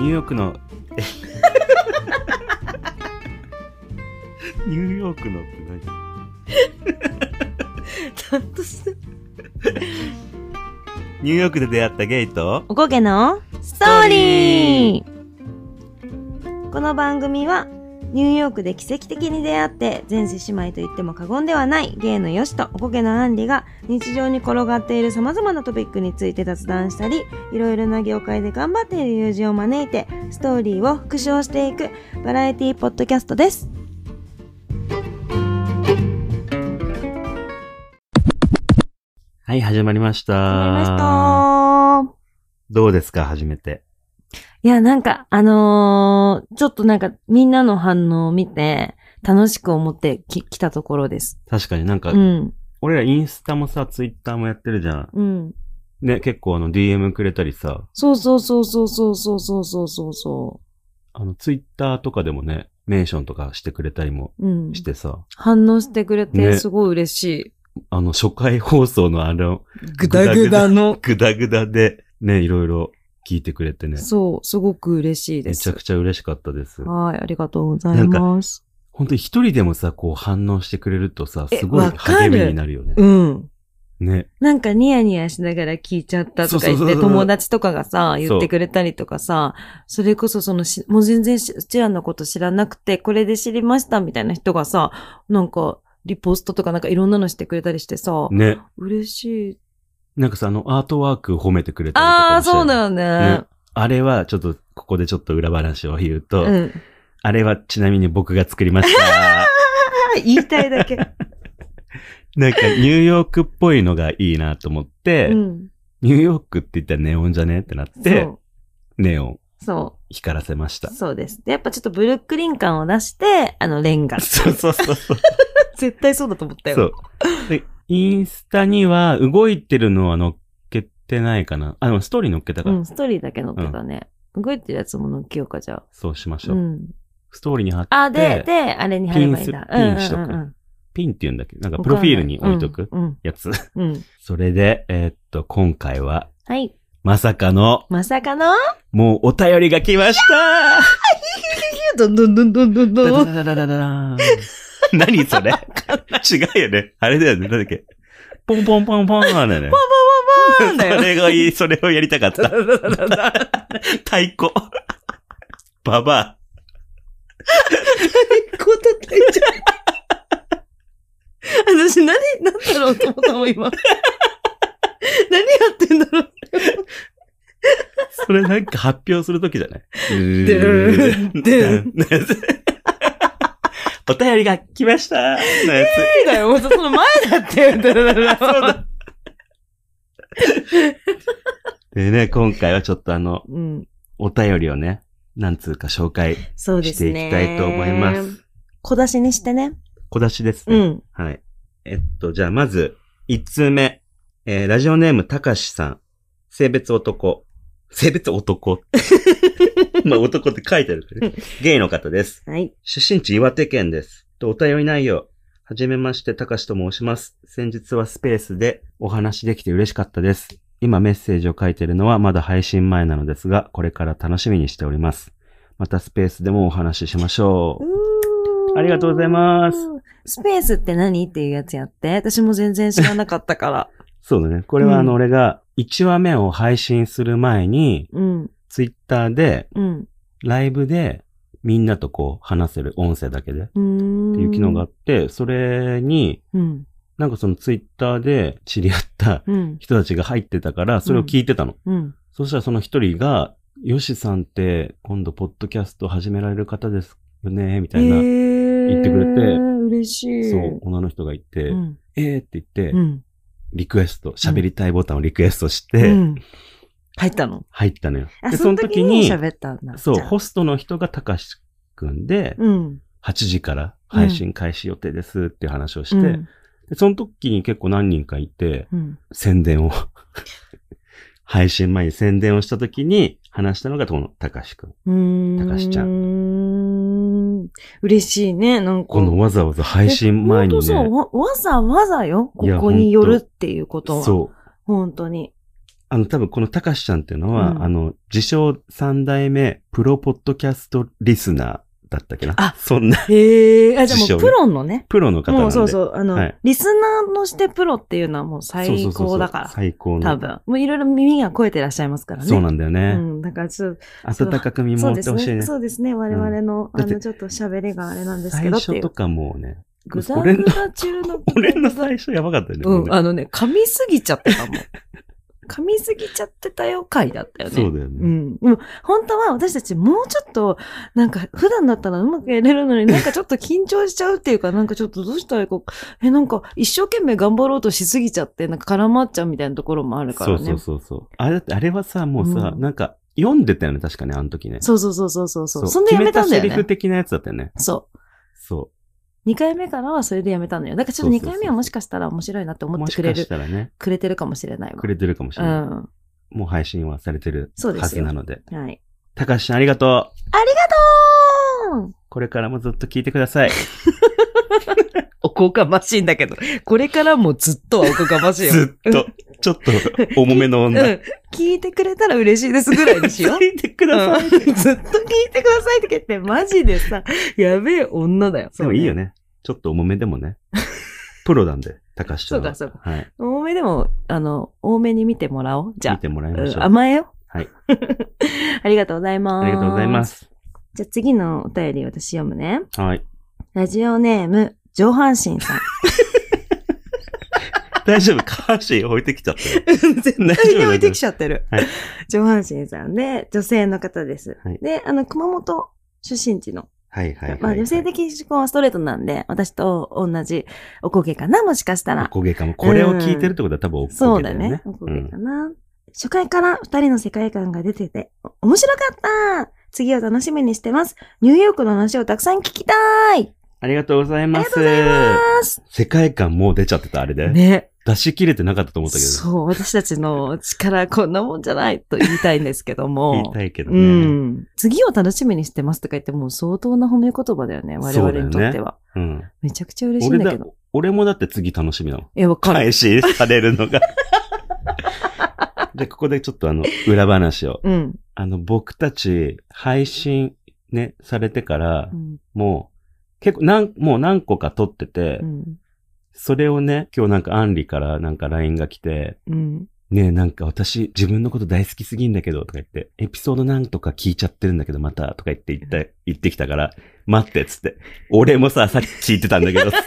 ニューヨークの、え ニューヨークのって何？ちゃんとして。ニューヨークで出会ったゲイと、おこげのストーリーこの番組は、ニューヨークで奇跡的に出会って、前世姉妹と言っても過言ではないゲイのヨシとおこげのアンリが日常に転がっている様々なトピックについて雑談したり、いろいろな業界で頑張っている友人を招いて、ストーリーを復唱していくバラエティポッドキャストです。はい、始まりました。始まりましたどうですか、初めて。いや、なんか、あのーちょっとなんか、みんなの反応を見て、楽しく思ってき来たところです。確かになんか、うん。俺らインスタもさ、ツイッターもやってるじゃん。うん。ね、結構あの DM くれたりさ、そうそうそうそうそうそうそうそうそうそあのツイッターとかでもね、メンションとかしてくれたりもう。うん。してさ、反応してくれて、ねすごい嬉しい。あの初回放送のあの、ぐだぐだの。ぐだぐだでね、いろいろ聞いてくれてね、そう、すごく嬉しいです。めちゃくちゃ嬉しかったです。はい、ありがとうございます。本当に一人でもさ、こう反応してくれるとさ、えすごいわかる励みになるよね。うん。ね。なんかニヤニヤしながら聞いちゃったとか言って、そうそうそうそう友達とかがさ、言ってくれたりとかさ、それこそそのし、もう全然しうちらのこと知らなくて、これで知りましたみたいな人がさ、なんか、リポストとかなんかいろんなのしてくれたりしてさ、ね。嬉しい。なんかさ、あの、アートワーク褒めてくれたりとかああ、そうだよね。ねあれは、ちょっと、ここでちょっと裏話を言うと、うん。あれはちなみに僕が作りました。あ 言いたいだけ。なんか、ニューヨークっぽいのがいいなと思って、うん。ニューヨークって言ったらネオンじゃねってなって、そネオンう。そ光らせましたう。。そうです。で、やっぱちょっとブルックリン感を出して、あの、レンガ。そうそうそうそう。絶対そうだと思ったよ。そう。で、インスタには動いてるのは載っけてないかな。あ、でもストーリー載っけたから。うん、ストーリーだけ載ってたね。動いてるやつも載っけようか、じゃあ。そうしましょう。うん。ストーリーに貼って、あ、で、で、あれに貼ればいいんだ。ピンスピンしとくうんうんうんピンって言うんだっけ？なんか、プロフィールに置いとくうん。やつ。うん。うんそれで、えーっと、今回は、はい。まさかの、まさかの？もうお便りが来ましたどんどんどんどんどんダどん。ダダダダダダーン 何それ？違うよね。あれだよね。なんだっけ？ポンポンポンポンなんだよね。ポンポンポンだよそれがいい、それをやりたかった。太鼓。ババア。こう叩いちゃう。私何、なんだろうと思ったもん、今。何やってんだろう。それなんか発表するときじゃない？でーんでーお便りが来ましたのやつ。だよ、もうその前だって。そうだ。でね、今回はちょっとあの、うん。お便りをね、なんつうか紹介。していきたいと思います。。小出しにしてね。小出しですね。うん。はい。えっと、じゃあまず、一通目。えー、ラジオネームたかしさん。性別男。性別男。まあ男って書いてあるからね。ゲイの方です。はい。出身地岩手県です。と、お便り内容。はじめまして、たかしと申します。先日はスペースでお話できて嬉しかったです。今メッセージを書いているのはまだ配信前なのですが、これから楽しみにしております。またスペースでもお話ししましょう。ありがとうございます。スペースって何っていうやつやって。私も全然知らなかったから。そうだね。これはあの、うん俺が1話目を配信する前に、うん。ツイッターで、うん。ライブで、みんなとこう話せる音声だけで、っ。ていう機能があって、それに、うん。なんかそのツイッターで知り合ったうん。人たちが入ってたから、それを聞いてたの。うん。そしたらその一人が、ヨシさんって今度ポッドキャスト始められる方ですよね、みたいな。言ってくれて嬉しい。そう、女の人がいて、うん。えーって言って、うん。リクエスト、喋りたいボタンをリクエストして、うん入ったの？入ったのよ。あ、で、その時時にに、喋ったんだ。そう、ホストの人がたかしくんで、うん。8時から配信開始予定ですっていう話をして、うんでその時に結構何人かいて、うん。宣伝を、配信前に宣伝をした時に話したのがこのたかしくん。うーん。高橋ちゃん。嬉しいね、なんか。このわざわざ配信前にえほんとそう？ね、わわざわざよ？ここに寄るっていうことは。そう。本当に。あの、多分このたかしちゃんっていうのは、うんあの、自称三代目プロポッドキャストリスナーだったっけな？あそんなへえ、あ、じゃあもうプロのね。プロの方なんで。もうそうそう、あの、はいリスナーのしてプロっていうのはもう最そうそうそうそう高だから。最高の。多分。もういろいろ耳が超えてらっしゃいますからね。そうなんだようね。ん。だからちょっと、温かく見守ってほしいね。ね。そうですね。我々の、だってあの、ちょっと喋りがあれなんですけ最どっていう。初とかもうね、ぐだ俺のぐだ中の。俺の最初やばかったよね。うん、あのね、噛みすぎちゃってたもん。噛みすぎちゃってたよ回だったよね。そうだよね。うん。でも、本当は私たちもうちょっと、なんか、普段だったらうまくやれるのになんかちょっと緊張しちゃうっていうか、なんかちょっとどうしたらいいか、え、なんか一生懸命頑張ろうとしすぎちゃって、なんか絡まっちゃうみたいなところもあるからね。そうそうそうそう。あれだって、あれはさ、もうさ、うんなんか、読んでたよね、確かね、あの時ね。そうそうそうそうそうそう。そんでやめたんだよ決めたセリフね。的なやつだったよね。そう。そ2回目からはそれでやめたのよ。だからちょっと2そうそうそう回目はもしかしたら面白いなってう。思っもしてかくれる、したらね、くれてるかもしれないわ。くれてるかもしうれない。ん。もう配信はされてるはそうですよ。ずなので。はい。たかしちゃんありがとう。ありがとうこれからもずっと聞いてください。おこがましいんだけど、これからもずっとはおこがましいよ。ずっと、ちょっと、重めのうん。女。聞いてくれたら嬉しいですぐらいにしよう。聞いてください。うんずっと聞いてくださいって言って、マジでさ、やべえ女だよ。でもいいよね。ね。ちょっと重めでもね。プロなんで、たかしちゃんは。そうかそうはい。多めでも、あの、多めに見てもらおう。じゃ見てもらいあ、ましょう。うん甘えよ。はい。ありがとうございます。ありがとうございま。す。じゃあ次のお便り私読むね。はい。ラジオネーム、上半身さん。大丈夫。下半身置いてきちゃったよ。絶大丈夫対に置いてきちゃってる。はい上半身さんで、女性の方です。はいで、あの、熊本出身地のはいはいはい。まあ、女性的思考はストレートなんで、私と同じおこげかな、もしかしたおら。こげかも。これを聞いてるってことは多分おこげだよね。そうだね。おこげかな。初回から二人の世界観が出てて、お面白かった次を楽しみにしてます。ニューヨークの話をたくさん聞きたいありがとうございます。ありがとうございます。世界観もう出ちゃってた、あれで。ね。出し切れてなかったと思ったけど。そう、私たちの力こんなもんじゃないと言いたいんですけども。言いたいけどうね。ん。次を楽しみにしてますとか言ってもう相当な褒め言葉だよね。我々にとっては。うん。めちゃくちゃ嬉しいん俺だだけど。、俺もだって次楽しみなの。え、わかる。開始されるのが。で、ここでちょっとあの、裏話を。うん。あの、僕たち、配信ね、されてからう、ん。もう、結構、なん、もう何個か撮ってて、うん。それをね、今日なんかアンリからなんか LINE が来て、うん。ねえ、なんか私自分のこと大好きすぎんだけど、とか言って、エピソードなんとか聞いちゃってるんだけど、また、とか言って言った、言ってきたから、待って、つって。俺もさ、さっき聞いてたんだけど、つって。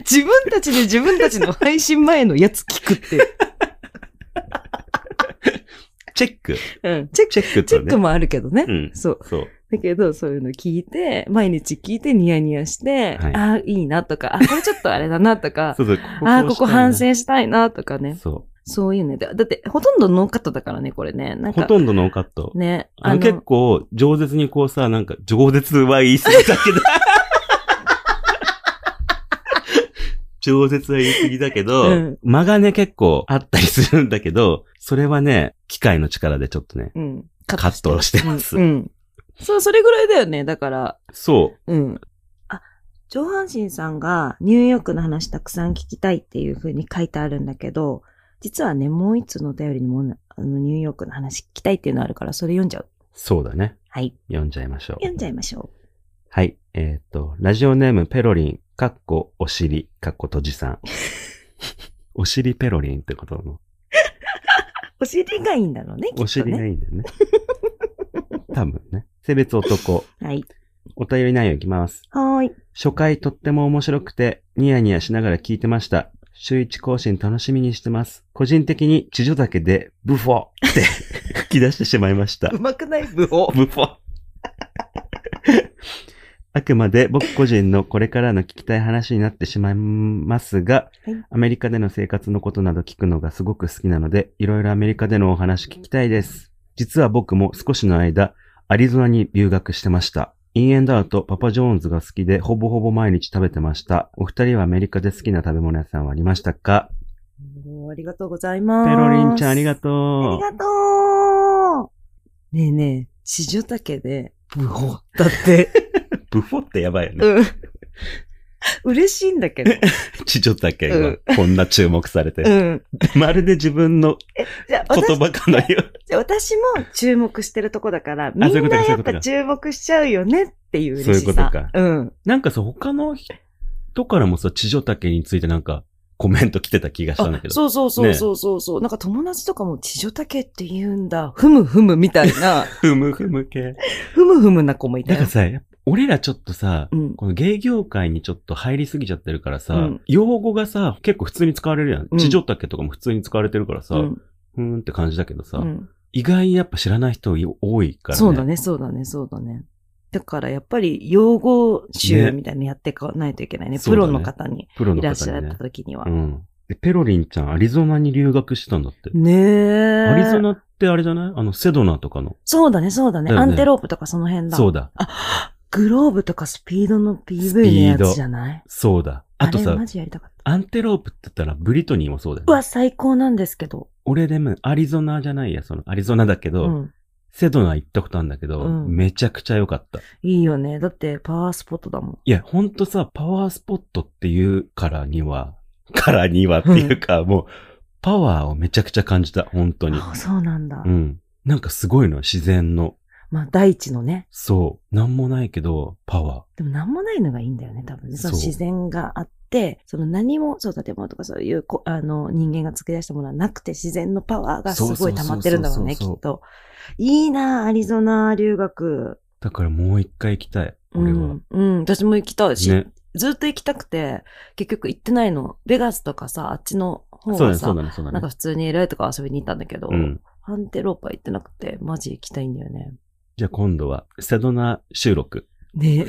自分たちで自分たちの配信前のやつ聞くって。チェック。うん。チェック、チェックとね。チェックもあるけどね。うん。そう。そう。だけど、そういうの聞いて、毎日聞いてニヤニヤして、はいああ、いいなとか、あ、これちょっとあれだなとか、そうそう。ああ、ここ反省。省したいなとかね。そそういうね。だだって、ほとんどノーカットだからね、これね。なんう。ほか、とんどノーカット。ね。あの結構、饒舌にこうさ、なんか、饒舌は言い過ぎだけど。饒舌は言い過ぎだけど、うん間がね、結構あったりするんだけど、それはね、機械の力でちょっとね、うん。カットしてますうん。うんそう、それぐらいだよね。だから、そうん。あ、上半身さんがニューヨークの話たくさん聞きたいっていう風に書いてあるんだけど、実はね、もう一つのお便りにもあのニューヨークの話聞きたいっていうのあるから、それ読んじゃう。う。そうだね。はい。読んじゃいましょう。読んじゃいましょはい。えーっと、ラジオネームペロリン、かっこお尻、かっこ閉じさん。お尻ペロリンってことの？う。お尻がいいんだろうね、きっとね。お尻がいいんだよね。多分ね。性別男。はい。お便り内容いきます。はーい。初回とっても面白くて、ニヤニヤしながら聞いてました。週一更新楽しみにしてます。個人的に地女だけで、ブフォって 吹き出してしまいました。うまくない？ブホ。ブフォあくまで僕個人のこれからの聞きたい話になってしまいますが、はいアメリカでの生活のことなど聞くのがすごく好きなので、いろいろアメリカでのお話聞きたいです。実は僕も少しの間、アリゾナに留学してました。インエンドアウト、パパジョーンズが好きで、ほぼほぼ毎日食べてました。お二人はアメリカで好きな食べ物屋さんはありましたか？ありがとうございます。ペロリンちゃんありがあとう。りがとう。ねえねえ、地女丈で、ブホだって。ブフォってやばいよね。うん。嬉しいんだけど。地女竹がうんこんな注目されて。うん。まるで自分のじゃあ言私葉かのよ私も注目してるとこだから、みそういうんかそういうことかなやっぱ注目しちゃうよねっていう嬉しさ。そういうことかうん。なんかさ、他の人からもさ、地女竹についてなんかコメント来てた気がしたんだけど。あそうそうそうそうそうそう、なんか友達とかも地女竹って言うんだ。ふむふむみたいな、ふむふむ系。ふむふむな子もいたよなんか。さ、やっぱ俺らちょっとさ、うん。この芸業界にちょっと入りすぎちゃってるからさ、うん用語がさ、結構普通に使われるやん。うん地女竹とかも普通に使われてるからさ、うんふーんって感じだけどさ、うん意外にやっぱ知らない人多いからね。そうだね、そうだね、そうだね。だからやっぱり用語集ねみたいなのやっていかないといけないね。ねプロの方にプロのいらっしゃった。時には。うん。で、ペロリンちゃん、アリゾナに留学したんだって。ねえ。アリゾナってあれじゃない？あの、セドナとかの。そうだね、そうだね。だよねアンテロープとかその辺だ。そうだ。あ、グローブとかスピードのス PV のやつじゃない？そうだ。あとされマ、ジやりたかった。アンテロープって言ったらブリトニーもそうだよ、ね。うわ、最高なんですけど。俺でも、アリゾナじゃないや、その、アリゾナだけど、うん。セドナ行ったことあるんだけど、うんめちゃくちゃ良かった。いいよね。だってパワースポットだもん。いや、ほんとさ、パワースポットっていうからには、からにはっていうか、もう、パワーをめちゃくちゃ感じた、本当に。あそうなんだ。うん。なんかすごいの、自然の。まあ、大地のね。そう。なんもないけど、パワでもなんもないのがいいんだよね、多分ね。その自然があって、その何も、そう建物とかそういうこ、あの、人間が作り出したものはなくて、自然のパワーがすごい溜まってるんだろうね、きっと。いいなアリゾナ留学。ー。だからもう一回行きたい、俺は。うん。うん、私も行きたいし、ね。ずっと行きたくて、結局行ってないの。ベガスとかさ、あっちの方そうだね、はさ、そうだね、そうだねなんか。普通に LA とか遊びに行ったんだけど、うん。アンテローパ行ってなくて、マジ行きたいんだよね。じゃあ今度は、セドナ収録。ねえ。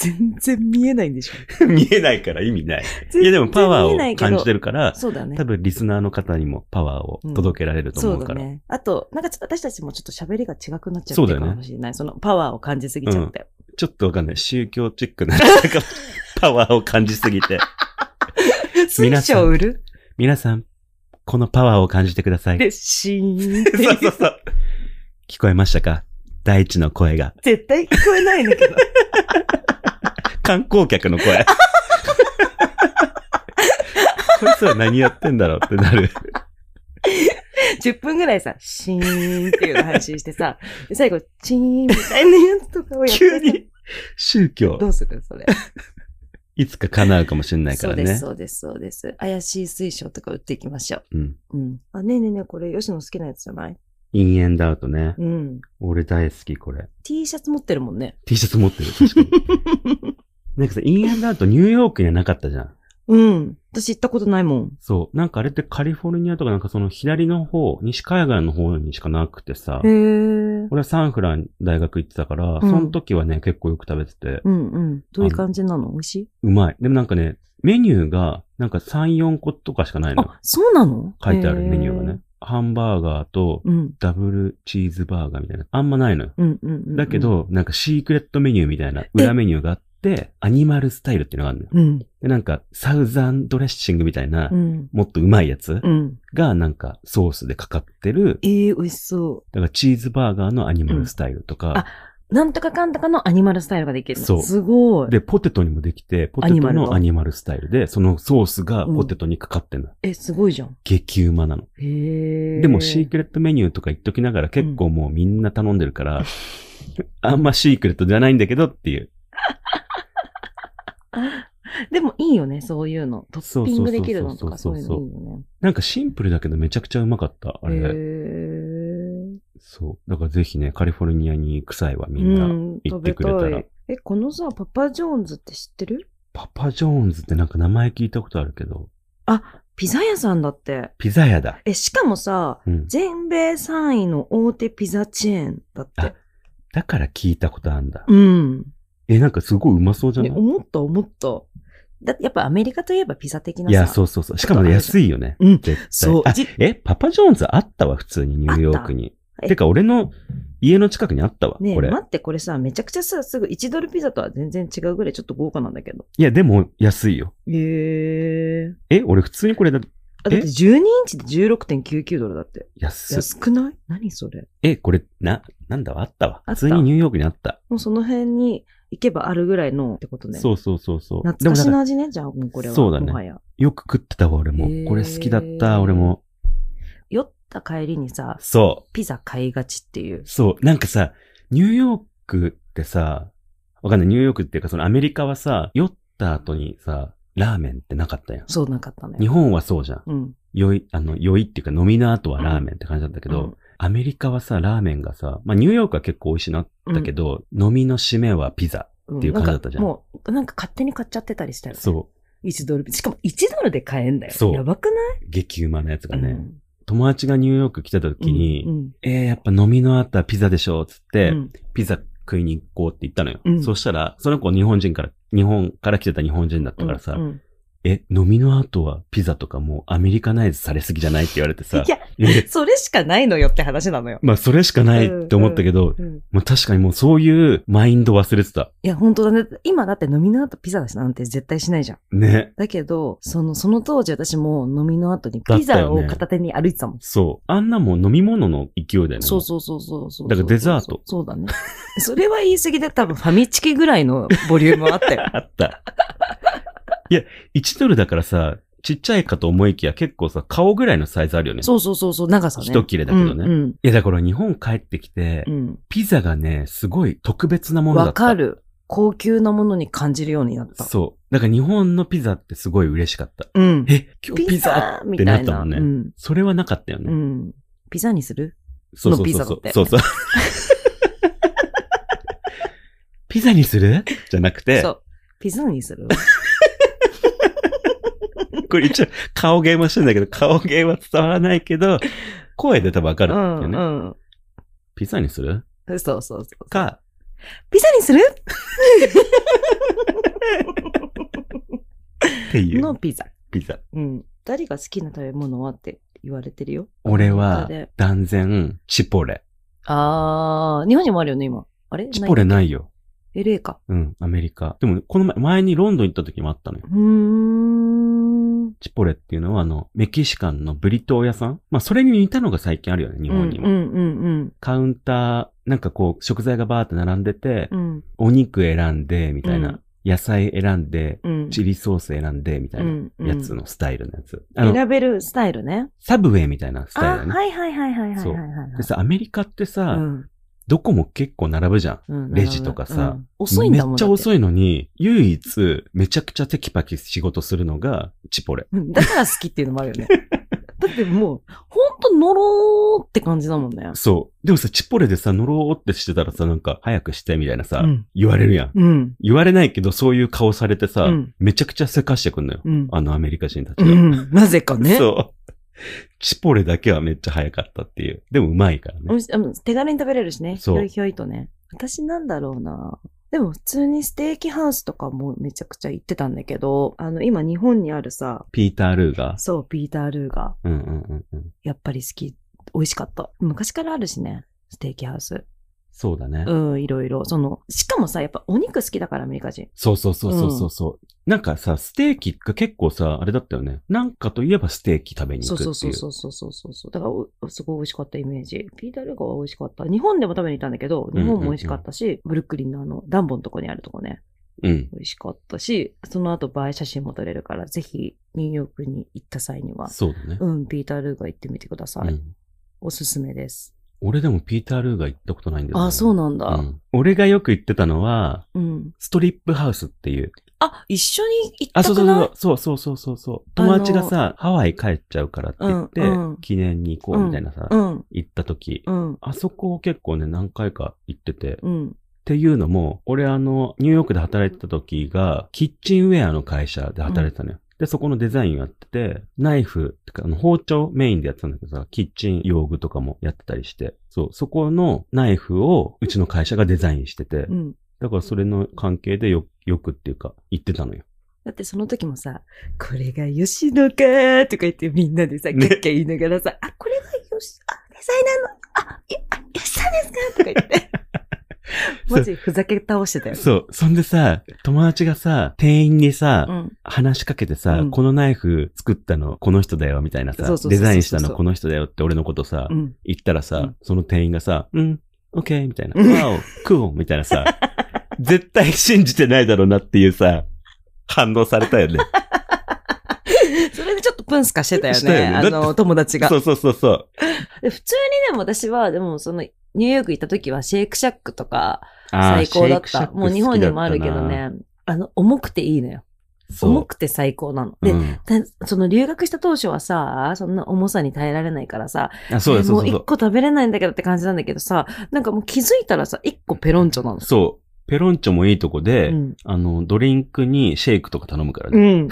全然見えないんでしょ。見えないから意味ない。い全やでもパワーを感じてるから、そうだね多。分リスナーの方にもパワーを届けられるとそ思うから。うだね。あと、なんかちょっと私たちもちょっと喋りが違くなっちゃってるそうだよねかもしれない。そのパワーを感じすぎちゃって。ちょっとわかんない。宗教チックな、なんかパワーを感じすぎて。水晶売る？皆さん、このパワーを感じてください。で、シーンってそうそうそう。聞こえましたか？大地の声が。絶対聞こえないんだけど。観光客の声。こいつは何やってんだろうってなる。10分ぐらいさ、シーンっていうの配信してさ、で最後、チーンみたいなやつとかをやって急に宗教ど。うするそれ。いつか叶うかもしれないからねそうです、。そうです、そうです。怪しい水晶とか売っていきましょうん。う。うん。あ、ねえねえねえ、これ、吉野好きなやつじゃない？インエンダウトね。うん。俺大好き、これ。T シャツ持ってるもんね。T シャツ持ってる、確かに。なんかさ、インエンダウトニューヨークにはなかったじゃん。うん。私行ったことないもん。そう。なんかあれってカリフォルニアとかなんかその左の方、西海岸の方にしかなくてさへ。え。俺はサンフラン大学行ってたから、んその時はね、結構よく食べてて、うんうん。どういう感じなの？美味しい？うまい。でもなんかね、メニューがなんか3、4個とかしかないのよあ、。そうなの？書いてあるメニューがね。。ハンバーガーと。ダブルチーズバーガーみたいな。あんまないのよ。うんうんうんうん。だけ、ど、なんかシークレットメニューみたいな裏メニューがあって、アニマルスタイルっていうのがあるのよ。うん。で、なんかサウザンドレッシングみたいな、うん。もっとうまいやつうん。がなんかソースでかかってる、ええ美味しそだからチーズバーガーのアニマルスタイルとか。なんとかかんとかのアニマルスタイルができるの。そうすごい。で、ポテトにもできて、ポテトのアニマルスタイルで、そのソースがポテトにかかってんの。え、すごいじゃん。激うまなの。へえ。でもシークレットメニューとか言っときながら結構もうみんな頼んでるから、あんまシークレットじゃないんだけどっていう。でもいいよね、そういうの。トッピングできるのとかそそうういうのいいよね。なんかシンプルだけどめちゃくちゃうまかった。あへれ。え。そう。だからぜひね、カリフォルニアに行く際はみんなうん行ってくれたら。食べいえ、このさ、パパジョーンズって知ってる？パパジョーンズってなんか名前聞いたことあるけど、ピザ屋さんだって。ピザ屋だ。え、しかもさ、うん。全米3位の大手ピザチェーンだって。だから聞いたことあるんだ。うん。え、なんかすごいうまそうじゃない、ね、思った思った。だってやっぱアメリカといえばピザ的なさ。いや、そうそうそう。しかもね、安いよね。うん絶対。あそうじえ、パパジョーンズあったわ、普通にニューヨークに。えてか、俺の家の近くにあったわ、ねえこれ。待って、これさ、めちゃくちゃさ、すぐ1ドルピザとは全然違うぐらいちょっと豪華なんだけど。いや、でも安いよ。へえ。え、俺普通にこれだ、あ、だって12インチで16.99ドルだって。安い。安くない？何それ？え、これ、な、なんだわ、あったわ。あった普通にニューヨークにあった。もうその辺に、行けばあるぐらいのってことね。そうそうそうそう。懐かしでもなんかの味ね、じゃあ、もうこれは。そうだねもはや。よく食ってたわ、俺もへー。これ好きだった、俺も。た帰りにさ、そピザ買いがちっていうう。。そう。なんかさ、ニューヨークってさ、わかんない。ニューヨークっていうか、そのアメリカはさ、酔った後にさ、ラーメンってなかったやん。そうなかったね。日本はそうじゃん。うん。酔い、あの、酔いっていうか飲みの後はラーメンって感じだったけど、うんアメリカはさ、ラーメンがさ、まあニューヨークは結構美味しいなったけど、飲みの締めはピザ。うんっていう感じだったじゃんなんかもう、なんか勝手に買っちゃってたりしたよね。そ1ドル。しかも1ドルで買えんだよ。そうやばくなう。激うまなやつがね。いうん友達がニューヨーク来た時に、うんえー、やっぱ飲みの後はピザでしょ、つって、うん。ピザ食いに行こうって言ったのよ。うん。そしたら、その子日本人から、日本から来てた日本人だったからさ、うんえ、飲みの後はピザとかもうアメリカナイズされすぎじゃないって言われてさい、や、え、それしかないのよって話なのよ。まあそれしかないって思ったけど、うんもう確かにもうそういうマインド忘れてた。いや、本当だね。今だって飲みの後ピザだしなんて絶対しないじゃん。ね。だけど、その、その当時私も飲みの後にピザを片手に歩いてたもん。そう。あんなもん飲み物の勢いだよね。そうそうそうそうそう。だからデザートそうだね。それは言い過ぎで多分ファミチキぐらいのボリュームあったよ。あった。いや、1ドルだからさ、ちっちゃいかと思いきや結構さ、顔ぐらいのサイズあるよね。そうそうそうそう、長さね。一切れだけどねうんいや、だから日本帰ってきて、うん。ピザがね、すごい特別なもうん。のだった。わか。る。高級なものに感じるようになった。そう。だから日本のピザってすごい嬉しかった。うん。え、今日ピザってみたいな。なったもんね。うん。それはなかったよね。うん。ピザにする？そうそうそうそう。のピザだってそうそう。ピザにする？じゃなくてそ、う。ピザにする？これ一応顔芸もしてんだけど、顔芸は伝わらないけど、声で多分わかうるんだよね。ん、ピザにする？うん。そうそうそう。か、ピザにする？っていうのピザ。ピザ。うん。誰が好きな食べ物はって言われてるよ。俺は断然、チポレ。あー、日本にもあるよね、今。あれ？チポレい？ないよ。LA か。うん、アメリカ。でも、この前、前にロンドン行った時もあったのよ。うーん。チポレっていうのは、あの、メキシカンのブリトー屋さん？まあ、それに似たのが最近あるよね、日本にも。うんうんうんカウンター、なんかこう、食材がバーって並んでて、うん。うん。お肉選んで、みたいな。うん野菜選んで、うん。チリソース選んで、みたいなうんやつのスタイルのやつ。あの、選べるスタイルね。サブウェイみたいなスタイルね。はいはいはいはいはいはい。でさ、アメリカってさ、うんどこも結構並ぶじゃん。うんレジとかさうん遅いんだもん。い。めっちゃ遅いのに、唯一、めちゃくちゃテキパキ仕事するのが、チポレ。だから好きっていうのもあるよね。だってもう、ほんと乗ろうって感じだもんね。そう。でもさ、チポレでさ、乗ろうってしてたらさ、なんか、早くして、みたいなさ、うん言われるやん。うん。言われないけど、そういう顔されてさ、うんめちゃくちゃせかしてくんのよ。うん。あのアメリカ人たちが。うん。なぜかね。そう。チポレだけはめっちゃ早かったっていう。でもうまいからね。手軽に食べれるしね。ひょいひょいとね。私なんだろうな。でも普通にステーキハウスとかもめちゃくちゃ行ってたんだけど、あの、今日本にあるさ、ピーター・ルーが。そう、ピーター・ルーが、うんうんうんうん。やっぱり好き、美味しかった。昔からあるしね、ステーキハウス。そうだね。うん、いろいろ。その、しかもさ、やっぱお肉好きだから、アメリカ人。そうそうそうそうそうそう、なんかさ、ステーキが結構さ、あれだったよね。なんかといえばステーキ食べにそう行くっていう。そうそうそうそうそうそう。だからお、すごい美味しかったイメージ。ピーター・ルーガは美味しかった。日本でも食べに行ったんだけど、日本も美味しかったし、ブルックリンのあの、ダンボのとこにあるとこね、うん。美味しかったし、その後映え写真も撮れるから、ぜひ、ニューヨークに行った際には、そうだね。うん、ピーター・ルーガ行ってみてください。うんおすすめです。俺でもピーター・ルーが行ったことないんだよね。あ、そうなんだ。うん俺がよく行ってたのは、うん。ストリップハウスっていう。あ、一緒に行ったくない？そうそう、そうそうそうそう。友達がさ、ハワイ帰っちゃうからって言って、うんうん記念に行こうみたいなさ、うん、行った時、うん、あそこ結構ね、何回か行ってて、っうん。ていうのも、俺あの、ニューヨークで働いてた時が、キッチンウェアの会社で働いてたのよ。で、そこのデザインをやってて、ナイフ、てかあの包丁メインでやってたんだけどさ、キッチン用具とかもやってたりして、そう、そこのナイフをうちの会社がデザインしてて、うん。だからそれの関係でよ、よくっていうか、行ってたのよ。だってその時もさ、これが吉野かーとか言ってみんなでさ、キねャッキャ言いながらさ、あ、これが吉、あ、デザイナーの、あ、いあ吉田ですか？とか言って。マジふざけ倒してたよ。そう。そんでさ、友達がさ、店員にさ、うん。話しかけてさ、うんこのナイフ作ったのこの人だよ、みたいなさデザインしたのこの人だよって俺のことさ、うん。言ったらさ、うんその店員がさ、うん、オッケーみたいな、うんワオ、クーみたいなさ、絶対信じてないだろうなっていうさ、反応されたよね。それでちょっとプンスカしてたよね。よねあの、友達がそ。うそうそうそう。で普通にでも私は、でもその、ニューヨーク行った時はシェイクシャックとか最高だった。もう日本にもあるけどね。あの、重くていいのよ。重くて最高なの。で、うんたその留学した当初はさ、そんな重さに耐えられないからさ、あそう。もう一個食べれないんだけどって感じなんだけどさ、なんかもう気づいたらさ、一個ペロンチョなの。そう。ペロンチョもいいとこで、うん。あの、ドリンクにシェイクとか頼むからうね。ん。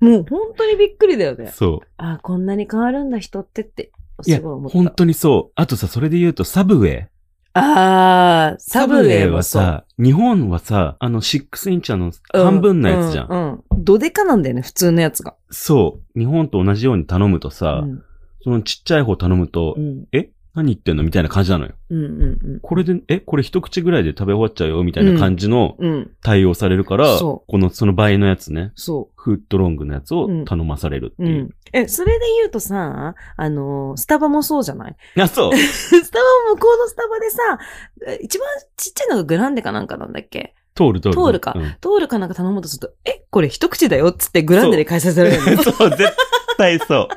もう本当にびっくりだよね。そあこんなに変わるんだ人ってって、すごい思、った。本当にそう。あとさ、それで言うと、サブウェイ。あー、サブウェイははさ、さ、日本はさ、あの、6インチあの、半分のやつじゃん。うん。うん。ドデカなんだよね、普通のやつが。そう。日本と同じように頼むとさ、うん。そのちっちゃい方頼むと、うん。え？何言ってんのみたいな感じなのよ。うん。うん。これで、えこれ一口ぐらいで食べ終わっちゃうよ？みたいな感じのうん。対応されるから、そこの、その倍のやつね、そフードロングのやつを頼まされるってう。ういう。ん。え、それで言うとさ、あのー、スタバもそうじゃない？あ、そう。スタバも向こうのスタバでさ、え一番ちっちゃいのがグランデかなんかなんだっけ？通る通る。通るかうん通るかなんか頼もうとすると、え、これ一口だよ？っつってグランデで開催されるの。そう、絶対そう。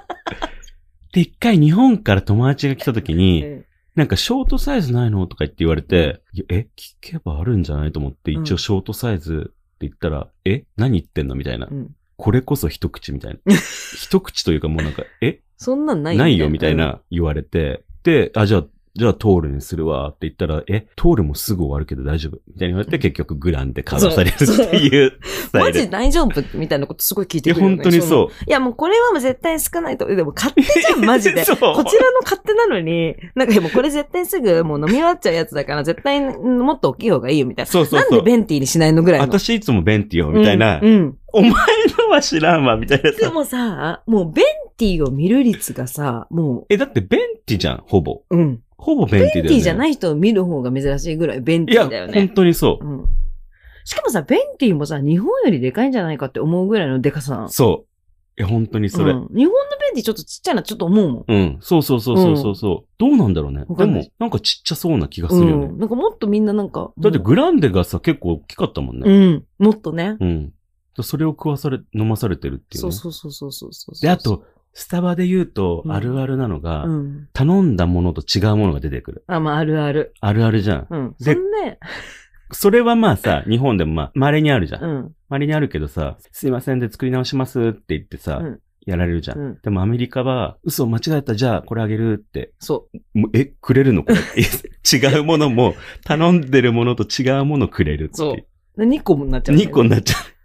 で、一回日本から友達が来た時に、うんなんかショートサイズないのとか言って言われて、え、聞けばあるんじゃないと思って、うん一応ショートサイズって言ったら、え何言ってんのみたいな。うんこれこそ一口みたいな。一口というかもうなんか、え？そんなんないないよみたい。な言われて、で、あ、じゃあ、じゃあトールにするわって言ったら、え、トールもすぐ終わるけど大丈夫？みたいに言われて、結局グランで買わされるっていうスタイル。マジ大丈夫みたいなことすごい聞いいや、てくるよね。本当にのそう。いや、もうこれはもう絶対少ないと。でも勝手じゃん、マジで。こちらの勝手なのに、なんかこれ絶対すぐ もう飲み終わっちゃうやつだから、絶対もっと大きい方がいいよ、みたいな。そうそうそう。なんでベンティーにしないのぐらいの。私いつもベンティよ、みたいな。うん。うんお前のは知らんわ、みたいなさ。でもさ、もうベンティーを見る率がさ、もえ、だってベンティじゃん、ほぼ。う、うん。ほぼベンティだよね。ベンティーじゃない人を見る方が珍しいぐらいベンテいや、ィーだよね。本当にそう。うん。しかもさ、ベンティーもさ、日本よりでかいんじゃないかって思うぐらいのでかさ。そう。いや、本当にそれ。うん日本のベンティーちょっとちっちゃいなちょっと思うもん。うん。そうそうそうそうそうそう。どうなんだろうね。でも、なんかちっちゃそうな気がするよね。うん。なんかもっとみんななんか。だってグランデがさ、結構大きかったもんね。うん。もっとね。うん。それを食わされ、飲まされてるっていうね。そうそうそうそうそうそう。で、あと、スタバで言うとう、んあるあるなのが、うん。頼んだものと違うものが出てくる。あ、まあ、あるある。あるあるじゃん。うん。そでんで、それはまあさ、日本でもまあ、稀にあるじゃん。うん。稀にあるけどさ、すいませんで作り直しますって言ってさ、うんやられるじゃん。うんでもアメリカは、嘘間違えた、じゃあこれあげるって。そもうえ、くれるの？これ。違うものも、頼んでるものと違うものくれるってそういう。う。2個もなっちゃう、2個になっちゃう。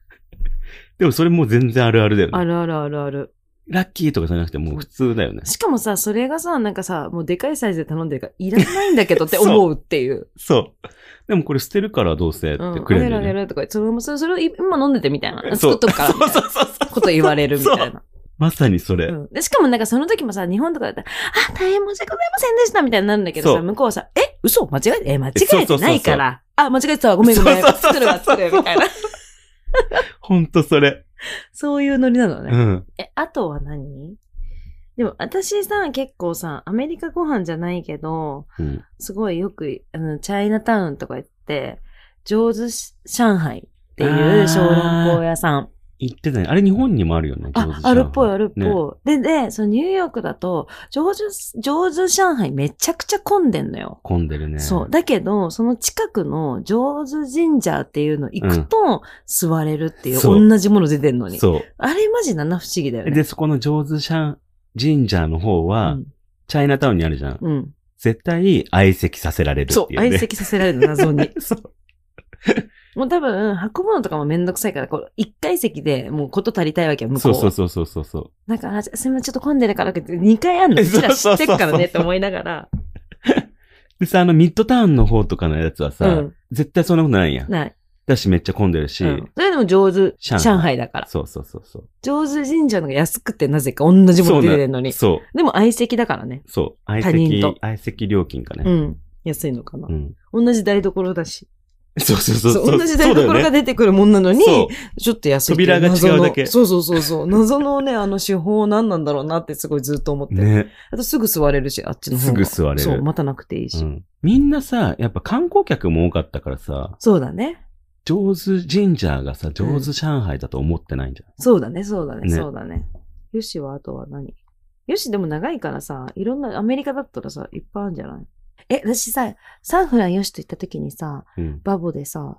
でもそれもう全然あるあるだよね。あるあるあるある。ラッキーとかじゃなくてもう普通だよね。しかもさ、それがさ、なんかさ、もうでかいサイズで頼んでるから、いらないんだけどって 思うっていう。そう。でもこれ捨てるからどうせってうん。くれるよあげるあげね。るとか、それも、それ、それを今飲んでてみたいな。そう作っとくから、そうそうそうそう。こと言われるみたいな。まさにそれ。うん。で、しかもなんかその時もさ、日本とかだったら、あ、大変申し訳ございませんでしたみたいになるんだけどさ、向こうはさ、え、嘘？間違えて、え、間違えてないから。あ、間違えてたわ、ごめんごめん。作るわ、作るみたいな。ほんとそれ。そういうノリなのね。うん。え、あとは何？でも私さ、結構さ、アメリカご飯じゃないけど、うん。すごいよく、あの、チャイナタウンとか行って、上手し上海っていう小籠包屋さん。言ってたね。あれ日本にもあるよね。あ、あるっぽいあるっぽい。ねで、で、そのニューヨークだと、上手、上手上海めちゃくちゃ混んでんのよ。混んでるね。そう。だけど、その近くの上手神社っていうの行くと、座れるっていう、そう同じもの出てんのに。そう。あれマジ七不思議だよね。で、そこの上手神社の方は、うんチャイナタウンにあるじゃん。うん。絶対相席させられるってそう。相席させられるの、謎に。そう。もう多分、運ぶのとかもめんどくさいから、こう、一階席でもうこと足りたいわけよ、向こ。そううそうそうそうそうそう。だかすみません、ちょっと混んでるからって、二回あんの、うちら知ってっからねって思いながら。でさ、あのミッドタウンの方とかのやつはさ、うん絶対そんなことないやん。ない。だしめっちゃ混んでるし、うん。それでも上手、上上海海だから。そうそうそうそう。上手神社のが安くてなぜか同じもの出てるのに。そう。でも相席だからね。そう。相席相席料金かね。うん。安いのかなう。ん。同じ台所だし。そうそうそう。そう、同じ台所が出てくるもんなのに、そう。ちょっと安い扉が違うだけそうそうそうそう。謎のね、あの手法何なんだろうなってすごいずっと思ってる。ね。あとすぐ座れるし、あっちの方が。すぐ座れるそう、待たなくていいし。うん。みんなさ、やっぱ観光客も多かったからさ、そうだね。上手ジンジャーがさ、上手上海だと思ってないんじゃん。そうだね、そうだね、ねそうだね。よしはあとは何？よしでも長いからさ、いろんな、アメリカだったらさ、いっぱいあるんじゃない？え、私さ、サンフランよしと行った時にさ、うん。バボでさ、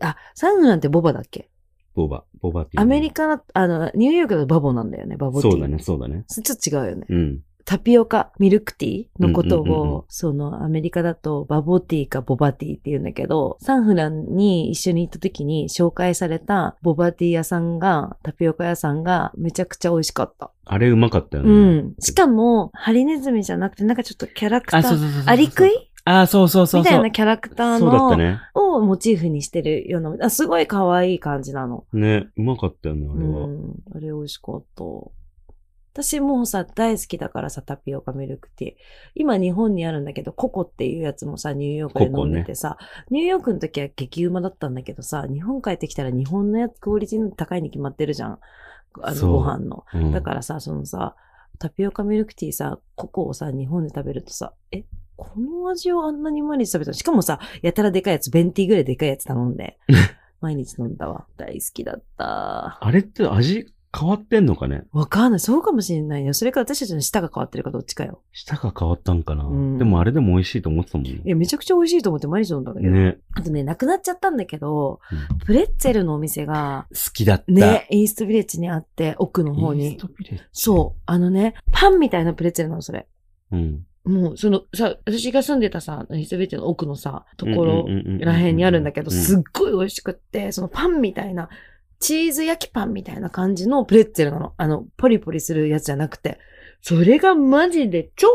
あ、サンフランってボバだっけ？ボバ、ボバティー。アメリカだ、あの、ニューヨークだとバボなんだよね、バボティー。そうだね、そうだね。それちょっと違うよね。うん。タピオカ、ミルクティーのことうんうんうんうんを、そのアメリカだとバボティーかボバティーって言うんだけど、サンフランに一緒に行った時に紹介されたボバティー屋さんが、タピオカ屋さんがめちゃくちゃ美味しかった。あれうまかったよね。うん。しかも、ハリネズミじゃなくて、なんかちょっとキャラクタあ、そうー、そうそうそう。アリクイ？あ、そうそうそうそう。みたいなキャラクターの、ね。をモチーフにしてるような、あすごい可愛い感じなの。ね、うまかったよね、あれは。うん。あれ美味しかった。私もうさ、大好きだからさ、タピオカミルクティー。今日本にあるんだけど、ココっていうやつもさ、ニューヨークで飲んでてさ、ニューヨークの時は激うまだったんだけどさ、日本帰ってきたら日本のやつクオリティの高いに決まってるじゃん。あの、ご飯の。うんだからさ、そのさ、タピオカミルクティーさ、ココをさ、日本で食べるとさ、え、この味をあんなに毎日食べたの？しかもさ、やたらでかいやつ、ベンティーぐらいでかいやつ頼んで、毎日飲んだわ。大好きだった。あれって味変わってんのかね？わかんない。そうかもしれないよ。それか私たちの舌が変わってるかどっちかよ。舌が変わったんかな、うんでもあれでも美味しいと思ってたもんね。いや、めちゃくちゃ美味しいと思って毎日飲んだんだけど。ね。あとね、なくなっちゃったんだけど、うんプレッツェルのお店が、好きだった。ね、イーストビレッジにあって、奥の方イーにス。トビレッジそう。あのね、パンみたいなプレッツェルなの、それ。う。ん。もう、その、さ、私が住んでたさ、イーストビレッジの奥のさ、ところららへんにあるんだけど、うんすっごい美味しくって、そのパンみたいな、チーズ焼きパンみたいな感じのプレッツェルなの。あの、ポリポリするやつじゃなくて。それがマジで超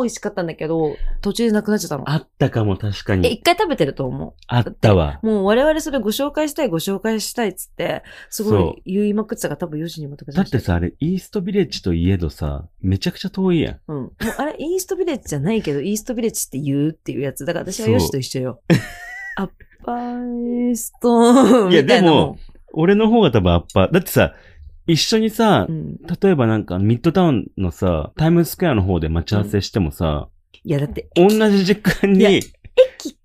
美味しかったんだけど、途中でなくなっちゃったの。あったかも、確かえ、に。一回食べてると思あったわ。う。もう我々それご紹介したい、ご紹介したいっつって、すごい言いまくってたから多分ヨシにもとかだってさ、あれ、イーストビレッジといえどさ、めちゃくちゃ遠いやん。うん。もうあれ、イーストビレッジじゃないけど、イーストビレッジって言うっていうやつ。だから私はヨシと一緒よ。アッパーイーストいやみたいなでも、俺の方が多分アッパー。だってさ、一緒にさう、ん。例えばなんかミッドタウンのさ、タイムズスクエアの方で待ち合わせしてもさ、いや、だって、同じ時間に、駅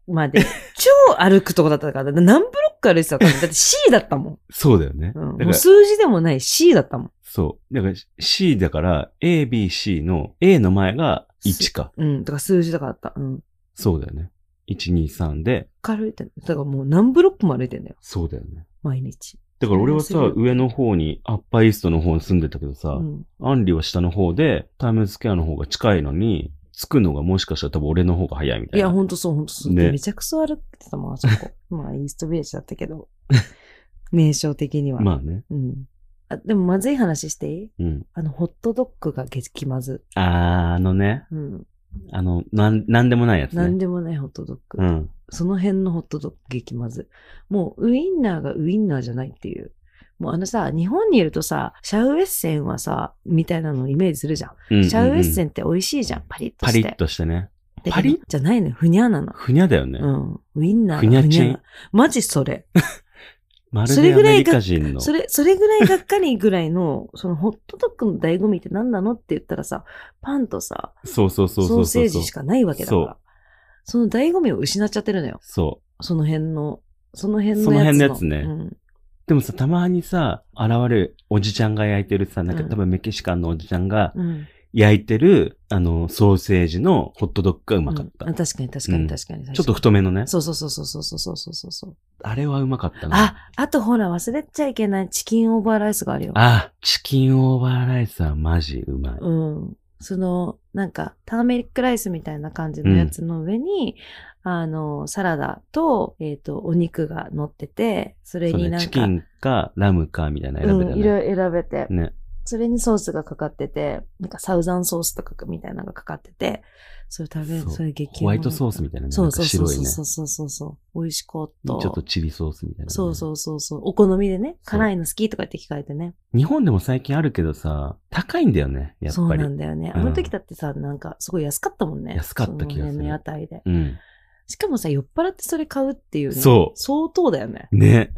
まで超歩くとこだったから、何ブロック歩いてたかだって C だったもん。そうだよね。うん、数字でもない C だったもん。そう。だから C だから A、B、C の A の前が1か。うん。だから数字だからあった。うん。そうだよね。1、2、3で、歩いてんだからもう何ブロックも歩いてんだよ。そうだよね。毎日。だから俺はさ、上の方に、アッパーイーストの方に住んでたけどさ、うん。アンリは下の方で、タイムズスクエアの方が近いのに、着くのがもしかしたら多分俺の方が早いみたいな。いや、ほんとそう、ほんとそう。ねめちゃくそ歩いてたもん、あそこ。まあ、イーストビレッジだったけど。名称的には。まあね。うん。あ、でもまずい話していい？うん。あの、ホットドッグが激まず。あー、あのね、うん。あの、なん、なんでもないやつなんね。でもないホットドッグ。うん。その辺のホットドッグ激まず。もう、ウインナーがウインナーじゃないっていう。もうあのさ、日本にいるとさ、シャウエッセンはさ、みたいなのをイメージするじゃん。うんうんうんシャウエッセンって美味しいじゃん、パリッとして。パリッとしてね。パリッ？じゃないのよ、ふにゃなの。ふにゃだよね。うん。ウインナーがふにゃちんなマジそれ。まるそれぐらいがでアメリカ人の。それ、それぐらいがっかりぐらいの、そのホットドッグの醍醐味って何なのって言ったらさ、パンとさ、そうそうそうソそうそう。ーセージしかないわけだから。その醍醐味を失っちゃってるのよ。そその辺の、その辺のやつの。その辺のやつねうん。う。でもさ、たまにさ、現れるおじちゃんが焼いてるさ、なんかうん多分メキシカンのおじちゃんがうん。焼いてる、あの、ソーセージのホットドッグがうまかった。うんあ確かに確かうんに確かに。ちょっと太めのね。そうそうそうそうそうそうそうそうそう。あれはうまかったな。あ、あとほら忘れちゃいけないチキンオーバーライスがあるよ。あ、チキンオーバーライスはマジうまい。うん。その、なんか、ターメリックライスみたいな感じのやつの上に、あの、サラダと、えっ、と、お肉が乗ってて、それになんか、チキンかラムかみたいな選べたうん、ね。いろいろ選べて、ね。それにソースがかかってて、なんかサウザンソースとかみたいなのがかかってて、それ食べる、そうそれ激ホワイトソーススみたいなね。そうそうそうなんか白いね。そうそうそうそう。美味しかった。ちょっとチリソースみたいな、ね。そうそうそうそう。お好みでね、そう辛いの好きとかって聞かれてね。日本でも最近あるけどさ、高いんだよね、やっそうぱり。なんだよね。うんあの時だってさ、なんかすごい安かったもんね。安かった気がする屋台で。うん。しかもさ、酔っ払ってそれ買うっていうね。そう相当だよね。ね。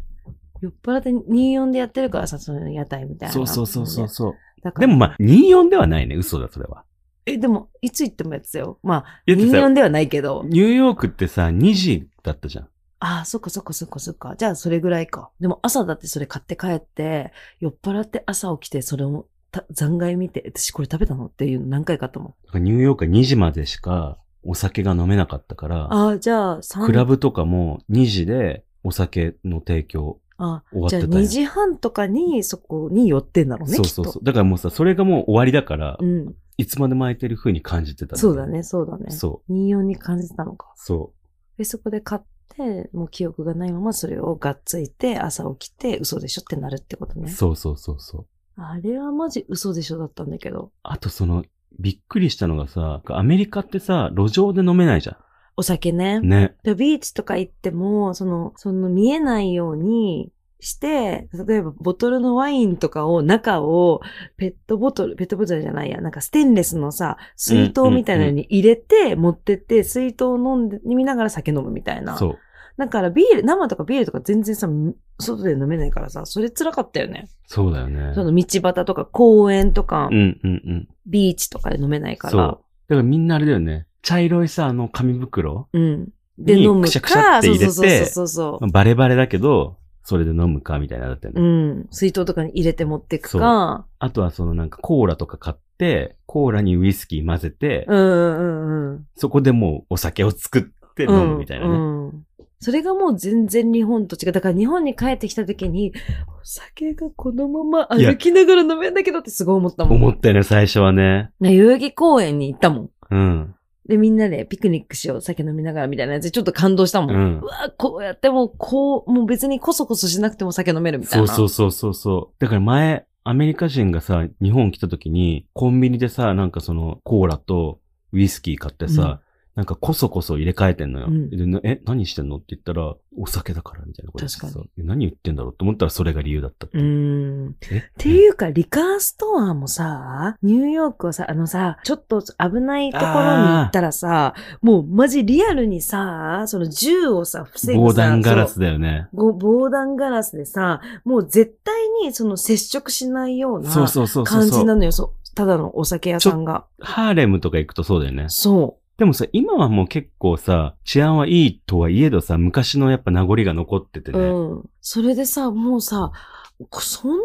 酔っ払って24でやってるからさ、その屋台みたいな。そうそうそうそうそう。だからでもまあ、24ではないね。嘘だ、それは。え、でも、いつ行ってもやってたよ。まあ、いやだってさ24ではないけど。ニューヨークってさ、2時だったじゃん。ああ、そっかそっかそっかそっか。じゃあそれぐらいか。でも朝だってそれ買って帰って、酔っ払って朝起きてそれをた残骸見て、私これ食べたのっていうの何回かあったもん。ニューヨークは2時までしかお酒が飲めなかったから、ああ、じゃあ3クラブとかも2時でお酒の提供あじゃあ終わってたよ2時半とかにそこに寄ってんだろうね。そうそうそう。だからもうさ、それがもう終わりだから、うん。いつまでも空いてる風に感じてたんそうだ。ね、そうだね。そう。24に感じてたのか。そで、そこで買って、もう記憶がないままそれをがっついて、朝起きて、嘘でしょってなるってことう。ね。そうそうそうそう。あれはマジ嘘でしょだったんだけど。あとその、びっくりしたのがさ、アメリカってさ、路上で飲めないじゃお酒ね。ん。ね。でビーチとか行っても、その、その見えないようにして、例えばボトルのワインとかを、中をペットボトル、ペットボトルじゃないや、なんかステンレスのさ、水筒みたいなのに入れて、持ってって、水筒を飲んで、見ながら酒飲むみたいな。そう。だからビール、生とかビールとか全然さ、外で飲めないからさ、それ辛かったよね。そうだよね。その道端とか公園とか、うんうんうん。ビーチとかで飲めないかそう。だら。からみんなあれだよね。茶色いさ、あの紙袋うん。で、に飲むか、くしゃくしゃって入れてそうそうそうそう。バレバレだけど、それで飲むかみたいなのだったよね。うん。水筒とかに入れて持っていくか。あとはそのなんかコーラとか買って、コーラにウイスキー混ぜて、うんうんうんうん。そこでもうお酒を作って飲むみたいなね。うんうんそれがもう全然日本と違う。だから日本に帰ってきた時に、お酒がこのまま歩きながら飲めんだけどってすごい思ったもん。思ったよね、最初はね。ね代々木公園に行ったもん。うん。で、みんなでピクニックしよう、酒飲みながらみたいなやつでちょっと感動したもん。ううんわ、こうやってもう、こう、もう別にこそこそしなくても酒飲めるみたいそうな。そうそうそうそう。だから前、アメリカ人がさ、日本来た時に、コンビニでさ、なんかその、コーラとウイスキー買ってさ、なんかこそこそ入れ替えてんのよ。うんえ、何してんの？って言ったら、お酒だからみたいなこと確かえ何言ってんだろう？と思ったらそれが理由だったってういう。ーん。え？っていうか、リカーストアもさ、ニューヨークはさ、あのさ、ちょっと危ないところに行ったらさ、もうマジリアルにさ、その銃をさ、防ぐさ。防弾ガラスだよね。ご防弾ガラスでさ、もう絶対にその接触しないようなそうそうそうそうそう。感じなのよ。そうただのお酒屋さんが。ハーレムとか行くとそうだよね。そでもさ、今はもう結構さ、治安はいいとはいえどさ、昔のやっぱ名残が残っててう。ね。うん。それでさ、もうさ、こそんなに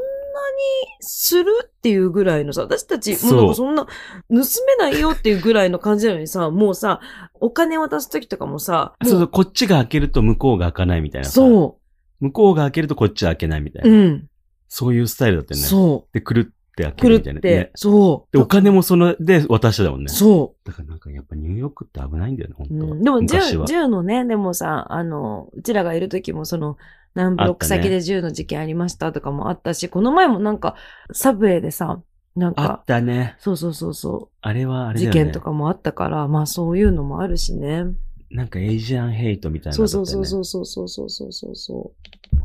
するっていうぐらいのさ、私たち、もうなんかそんな、盗めないよっていうぐらいの感じなのにさ、もうさ、お金渡すときとかもさ、もそうそう、こっちが開けると向こうが開かないみたいなさ。そ向こうが開けるとこっちは開けないみたいうな。うん。そういうスタイルだったよね。そで、くるって開う。けるみたいな、来るってね。。そう。で、お金もその、で渡してたもんね。そだからなんかやっぱニューヨークって危ないんだよね、本う。当は。うん、でも銃。銃のね、でもさ、あの、うちらがいる時もその、何ブロック先で銃の事件ありましたとかもあったし、この前もなんか、サブウェイでさ、なんあっか、たね。そうそうそうそあれはあう、れだよね。事件とかもあったから、まあそういうのもあるしね。なんかエイジアンヘイトみたいなね。そうそうそうそうそうそうそうそ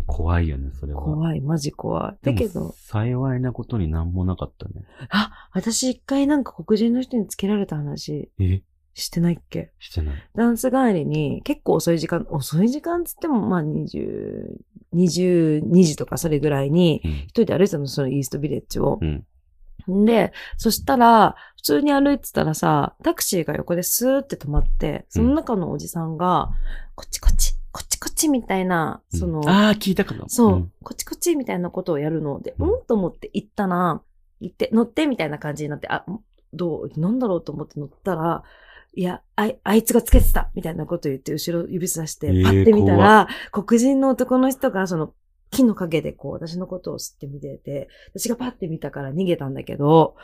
怖いよね、それう。は。怖い、マジ怖い。だけど、幸いなことになんもなかったね。あ、私一回なんか黒人の人につけられた話え？してないっけ？してない。ダンス帰りに結構遅い時間、遅い時間つってもまあ20、22時とかそれぐらいにうん。一人で歩いてたの、そのイーストビレッジをう。ん。んで、そしたら、普通に歩いてたらさ、タクシーが横でスーって止まって、その中のおじさんが、こっちこっち、こっちこっちみたいな、その、ああ、聞いたかも。そう、ん。こっちこっちみたいなことをやるの。で、ううんんと思って行ったら、行って、乗ってみたいな感じになって、あ、どう、なんだろうと思って乗ったら、いや、あい、あいつがつけてたみたいなこと言って、後ろ指さしてえ、ーパッて見たら、黒人の男の人が、その、木の陰でこう、私のことを知って見てて、私がパッて見たから逃げたんだけど、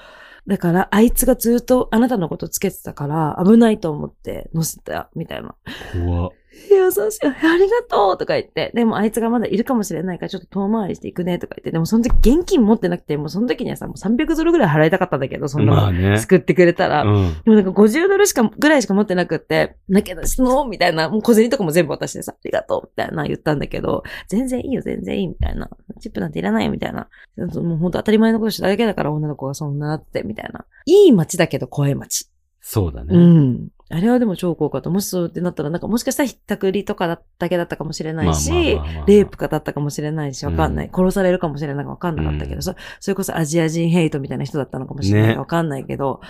だから、あいつがずっとあなたのことつけてたから、危ないと思って乗せた、みたいな。怖。優しい。ありがとうとか言って。でもあいつがまだいるかもしれないからちょっと遠回りしていくねとか言って。でもその時現金持ってなくて、もうその時にはさ、もう300ドルぐらい払いたかったんだけど、そんなまあねの。救ってくれたら。うん。でもなんか50ドルしか、ぐらいしか持ってなくって、だけど、その、みたいな、もう小銭とかも全部渡してさ、ありがとう、みたいな言ったんだけど、全然いいよ、全然いい、みたいな。チップなんていらないよ、みたいな。もう本当当たり前のことしただけだから女の子がそんなって、みたいな。いい街だけど怖い街。そうだね。うん。あれはでも超効果と、もしそうってなったら、なんかもしかしたらひったくりとかだだけだったかもしれないしレイプかだったかもしれないし、わかんない。うん殺されるかもしれないかわかんなかったけど、うんそそれこそアジア人ヘイトみたいな人だったのかもしれないねかわかんないけど、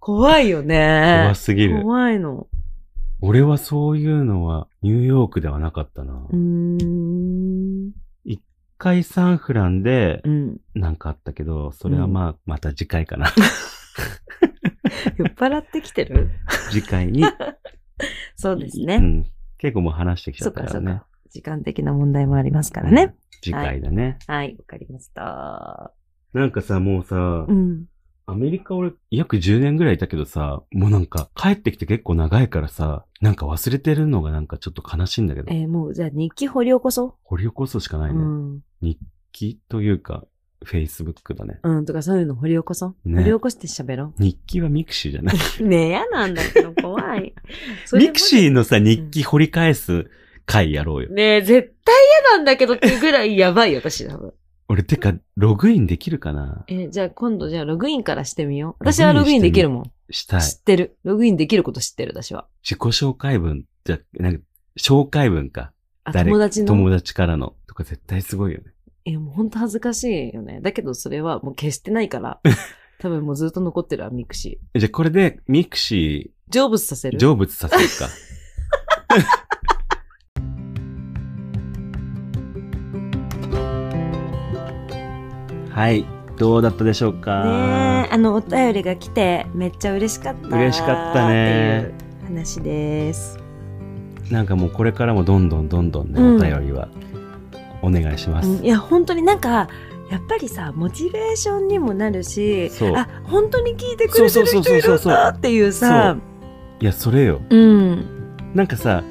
怖いよね怖。すぎる。怖いの。俺はそういうのはニューヨークではなかったな。うーん。一回サンフランでうん。なんかあったけど、それはまあ、また次回かな。酔っ払ってきてる？次回に。そうですね。うん。結構もう話してきちゃそっからねったかそっか。。時間的な問題もありますからね。次回だね。はい、わかりました。なんかさ、もうさ、うん。アメリカ俺約10年ぐらいいたけどさ、もうなんか帰ってきて結構長いからさ、なんか忘れてるのがなんかちょっと悲しいんだけど、えーもう、じゃあ日記掘り起こそ掘り起こすしかなう。いうね。ん。日記というか、Facebook だね。うん、とかそういうの掘り起こそう。ね掘り起こして喋ろ日記はミクシーじゃない。う。ねえ、嫌なんだけど、怖い。ミクシーのさ、日記掘り返す回やろうよ。ねえ、絶対嫌なんだけどっていうぐらいやばいよ、私多分。俺、てか、ログインできるかな？えーじゃあ今度じゃあログインからしてみよう。私はログインできるもん。したい。知ってる。ログインできること知ってる、私は。自己紹介文、じゃ、なんか、紹介文か。友達の。友達からの。とか絶対すごいよね。え、もうほんと恥ずかしいよね。だけどそれはもう消してないから。多分もうずっと残ってるわ、ミクシじゃあ、これで、ミクシー。成仏させー、る？成仏させるか。はい。どうだったでしょうか？ねえ、あの、お便りが来て、めっちゃ嬉しかった。嬉しかったねっていう話です。なんかもうこれからもどんどんどんどんね、うんお便りはお願いします。うんいや、本当になんか、やっぱりさ、モチベーションにもなるし、あ、本当に聞いてくれてる人いるんだっていうさ、いや、それよ。うん。なんかさ、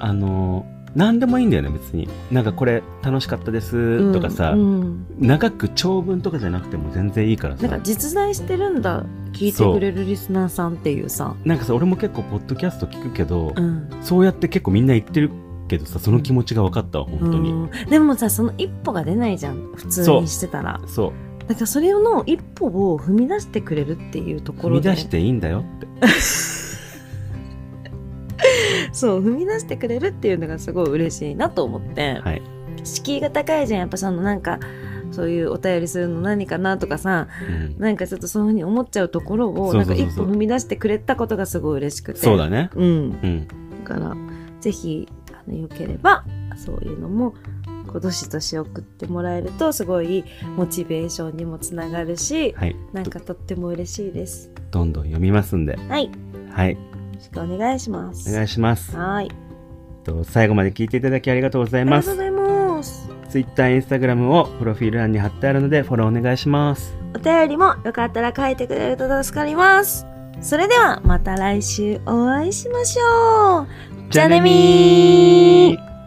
あのー、なんでもいいんだよね、別に。なんかこれ楽しかったですとかさ、うん長く長文とかじゃなくても全然いいからさなんか。実在してるんだ、聞いてくれるリスナーさんっていうさ。なんかさ、俺も結構ポッドキャスト聞くけど、うん。そうやって結構みんな言ってるけどさ、その気持ちが分かったわ、本当に。うんでもさ、その一歩が出ないじゃん。普通にしてたら。そう。だからそれの一歩を踏み出してくれるっていうところで。踏み出していいんだよって。そう、踏み出してくれるっていうのがすごい嬉しいなと思って。はい。敷居が高いじゃん。やっぱそのなんか、そういうお便りするの何かなとかさ、うんなんかちょっとそういうふうに思っちゃうところを、そなんそうそうそう一歩踏み出してくれたことがすごい嬉しくて。そうだね。うん。うん。だから、ぜひ、あの、よければ、そういうのも、こうどしどし送ってもらえると、すごいモチベーションにもつながるし、はい。なんかとっても嬉しいです。どんどん読みますんで。はい。よはい。ろしくお願いします。お願いします。はい。と最後まで聞いていただきありがとうございますありがとうご。ざいます。Twitter、Instagram をプロフィール欄に貼ってあるのでフォローお願いします。お便りもよかったら書いてくれると助かります。それではまた来週お会いしましょう。じゃあねみー。